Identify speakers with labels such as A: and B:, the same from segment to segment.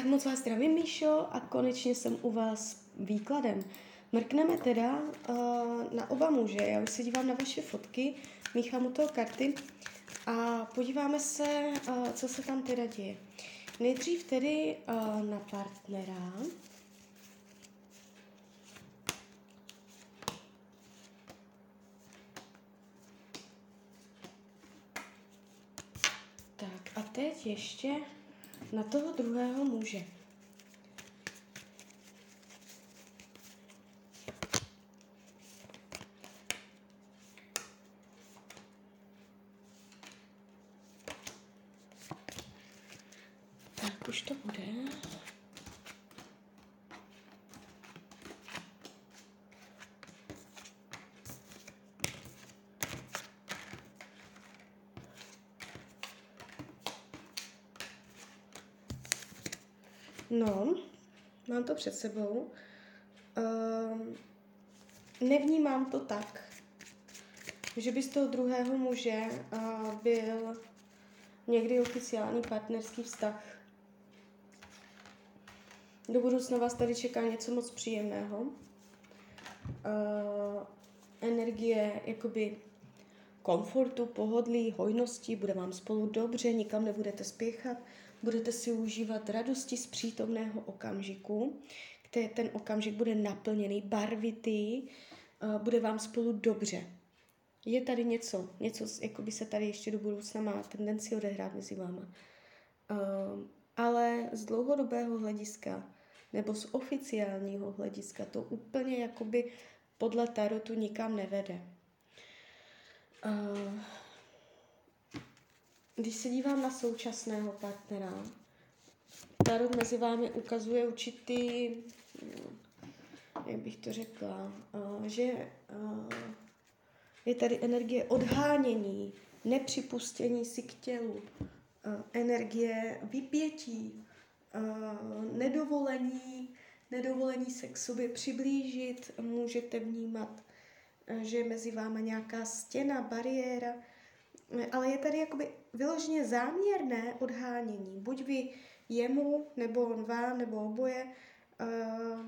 A: Tak moc vás zdravím, Míšo, a konečně jsem u vás výkladem. Mrkneme teda uh, na oba muže, já už se dívám na vaše fotky, míchám u toho karty a podíváme se, uh, co se tam teda děje. Nejdřív tedy uh, na partnera. Tak a teď ještě na toho druhého muže. Tak už to bude. No, mám to před sebou. Uh, nevnímám to tak, že by z toho druhého muže uh, byl někdy oficiální partnerský vztah. Do budoucna vás tady čeká něco moc příjemného. Uh, energie jakoby komfortu, pohodlí, hojnosti, bude vám spolu dobře, nikam nebudete spěchat, budete si užívat radosti z přítomného okamžiku, který ten okamžik bude naplněný, barvitý, bude vám spolu dobře. Je tady něco, něco, jako by se tady ještě do budoucna má tendenci odehrát mezi váma. Ale z dlouhodobého hlediska nebo z oficiálního hlediska to úplně jakoby podle tarotu nikam nevede. Když se dívám na současného partnera, tarot mezi vámi ukazuje určitý, jak bych to řekla, uh, že uh, je tady energie odhánění, nepřipustění si k tělu, uh, energie vypětí, nedovolení, nedovolení se k sobě přiblížit, můžete vnímat, že je mezi váma nějaká stěna, bariéra, ale je tady jakoby vyloženě záměrné odhánění. Buď vy jemu, nebo on vám, nebo oboje. Uh,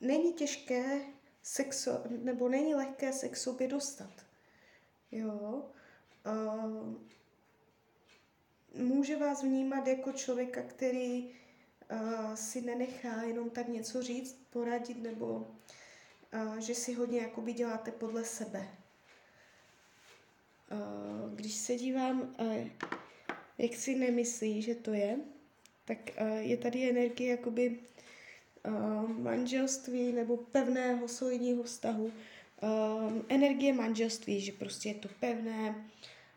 A: není těžké sexo, nebo není lehké se k sobě dostat. Jo. Uh, může vás vnímat jako člověka, který uh, si nenechá jenom tak něco říct, poradit, nebo uh, že si hodně jakoby děláte podle sebe. Uh, když se dívám, uh, jak si nemyslí, že to je, tak uh, je tady energie jakoby manželství nebo pevného solidního vztahu. Energie manželství, že prostě je to pevné,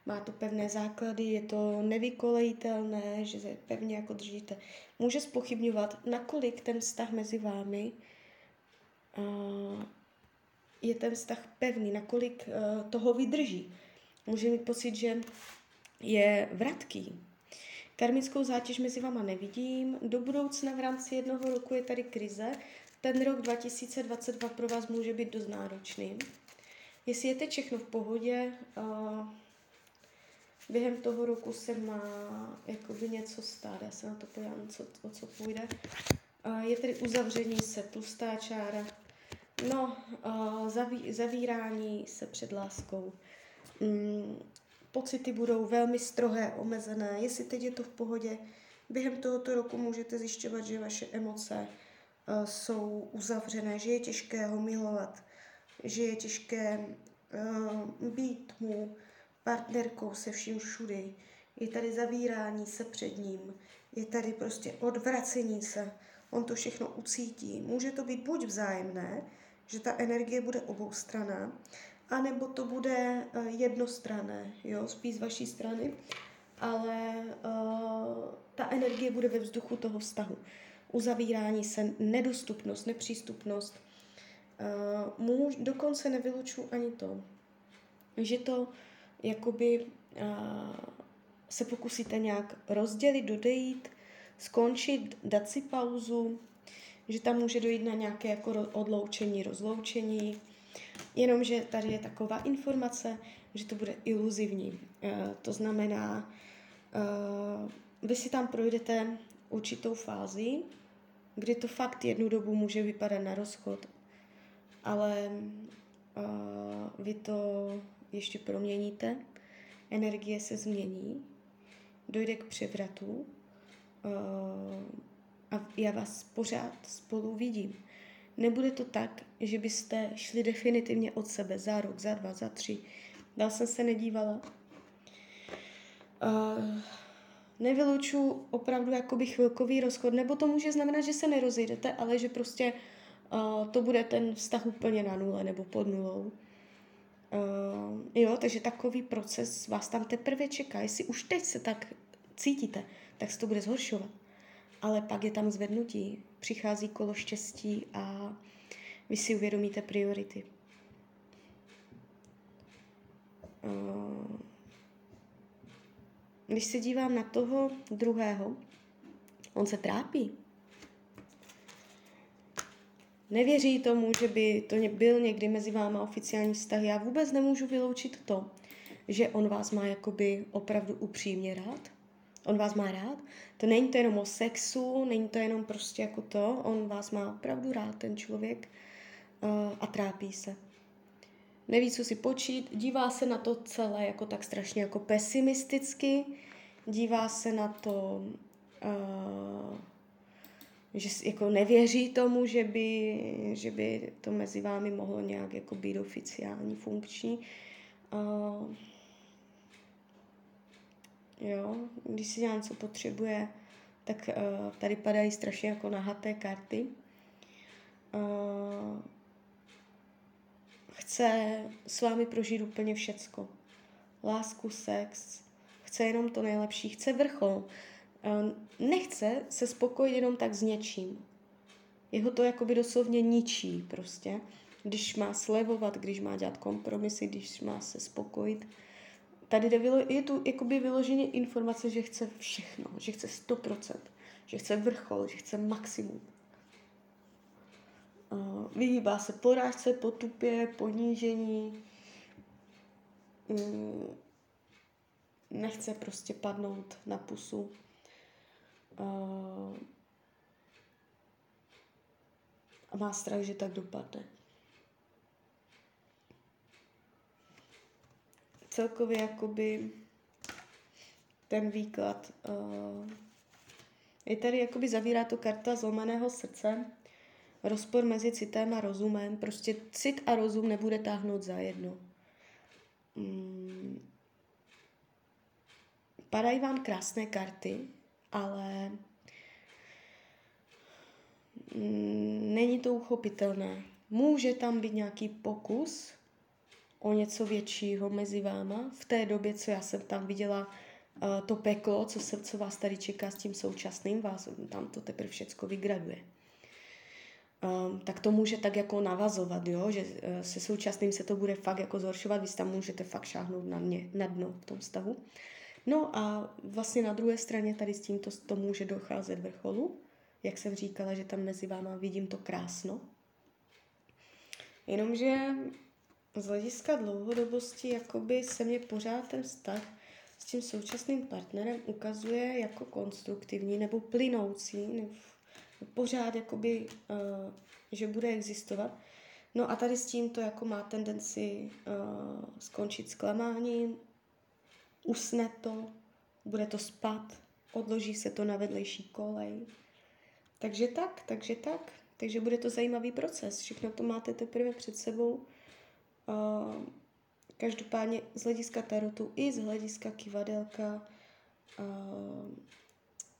A: má to pevné základy, je to nevykolejitelné, že se pevně jako držíte. Může spochybňovat, nakolik ten vztah mezi vámi je ten vztah pevný, nakolik toho vydrží. Může mít pocit, že je vratký. Karmickou zátěž mezi váma nevidím. Do budoucna v rámci jednoho roku je tady krize. Ten rok 2022 pro vás může být dost náročný. Jestli je teď všechno v pohodě, uh, během toho roku se má jakoby něco stát. Já se na to podívám, co, o co půjde. Uh, je tady uzavření se, tlustá čára. No, uh, zaví, zavírání se před láskou. Mm, pocity budou velmi strohé, omezené. Jestli teď je to v pohodě, během tohoto roku můžete zjišťovat, že vaše emoce uh, jsou uzavřené, že je těžké ho milovat, že je těžké uh, být mu partnerkou se vším všudy. Je tady zavírání se před ním, je tady prostě odvracení se. On to všechno ucítí. Může to být buď vzájemné, že ta energie bude oboustraná, anebo to bude uh, jednostrané, jo, spíš z vaší strany, ale uh, ta energie bude ve vzduchu toho vztahu. Uzavírání se, nedostupnost, nepřístupnost. Uh, můž, dokonce nevylučuji ani to, že to jakoby uh, se pokusíte nějak rozdělit, dodejít, skončit, dát si pauzu, že tam může dojít na nějaké jako odloučení, rozloučení, Jenomže tady je taková informace, že to bude iluzivní. Uh, to znamená, uh, vy si tam projdete určitou fázi, kdy to fakt jednu dobu může vypadat na rozchod, ale uh, vy to ještě proměníte, energie se změní, dojde k převratu a já vás pořád spolu vidím. Nebude to tak, že byste šli definitivně od sebe za rok, za dva, za tři. Dál jsem se nedívala. Uh, nevyluču opravdu jakoby chvilkový rozchod, nebo to může znamenat, že se nerozejdete, ale že prostě uh, to bude ten vztah úplně na nule nebo pod nulou. Uh, jo, takže takový proces vás tam teprve čeká. Jestli už teď se tak cítíte, tak se to bude zhoršovat. Ale pak je tam zvednutí, přichází kolo štěstí a vy si uvědomíte priority. Uh, když se dívám na toho druhého, on se trápí. Nevěří tomu, že by to byl někdy mezi váma oficiální vztah. Já vůbec nemůžu vyloučit to, že on vás má jakoby opravdu upřímně rád. On vás má rád. To není to jenom o sexu, není to jenom prostě jako to. On vás má opravdu rád, ten člověk, uh, a trápí se. Neví, co si počít, dívá se na to celé jako tak strašně jako pesimisticky, dívá se na to, uh, že jako nevěří tomu, že by, že by to mezi vámi mohlo nějak jako být oficiální, funkční. Uh, jo, když si něco potřebuje, tak uh, tady padají strašně jako nahaté karty. Uh, chce s vámi prožít úplně všecko. Lásku, sex, chce jenom to nejlepší, chce vrchol. Nechce se spokojit jenom tak s něčím. Jeho to jakoby doslovně ničí prostě. Když má slevovat, když má dělat kompromisy, když má se spokojit. Tady je tu jakoby vyloženě informace, že chce všechno, že chce 100%, že chce vrchol, že chce maximum. Uh, vyhýbá se porážce, potupě, ponížení. Um, nechce prostě padnout na pusu. Uh, a má strach, že tak dopadne. Celkově jakoby ten výklad uh, je tady jakoby zavírá to karta zlomeného srdce, rozpor mezi citem a rozumem. Prostě cit a rozum nebude táhnout za jedno. Mm. Padají vám krásné karty, ale mm, není to uchopitelné. Může tam být nějaký pokus o něco většího mezi váma. V té době, co já jsem tam viděla uh, to peklo, co, se, co vás tady čeká s tím současným, vás tam to teprve všecko vygraduje um, tak to může tak jako navazovat, jo? že uh, se současným se to bude fakt jako zhoršovat, vy tam můžete fakt šáhnout na, mě, na dno v tom stavu. No a vlastně na druhé straně tady s tímto to může docházet vrcholu, jak jsem říkala, že tam mezi váma vidím to krásno. Jenomže z hlediska dlouhodobosti jakoby se mě pořád ten vztah s tím současným partnerem ukazuje jako konstruktivní nebo plynoucí, nebo pořád jakoby, uh, že bude existovat. No a tady s tím to jako má tendenci uh, skončit zklamáním, usne to, bude to spat, odloží se to na vedlejší kolej. Takže tak, takže tak. Takže bude to zajímavý proces. Všechno to máte teprve před sebou. Uh, každopádně z hlediska tarotu i z hlediska kivadelka uh,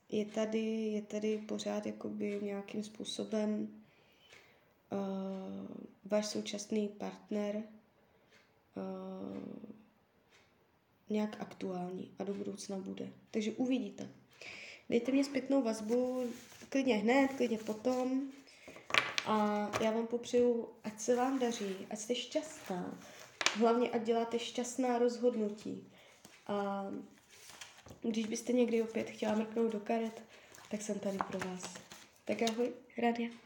A: je tady, je tady pořád jakoby nějakým způsobem uh, váš současný partner nějak aktuální a do budoucna bude. Takže uvidíte. Dejte mě zpětnou vazbu, klidně hned, klidně potom. A já vám popřeju, ať se vám daří, ať jste šťastná. Hlavně, ať děláte šťastná rozhodnutí. A když byste někdy opět chtěla mrknout do karet, tak jsem tady pro vás. Tak ahoj, Radia.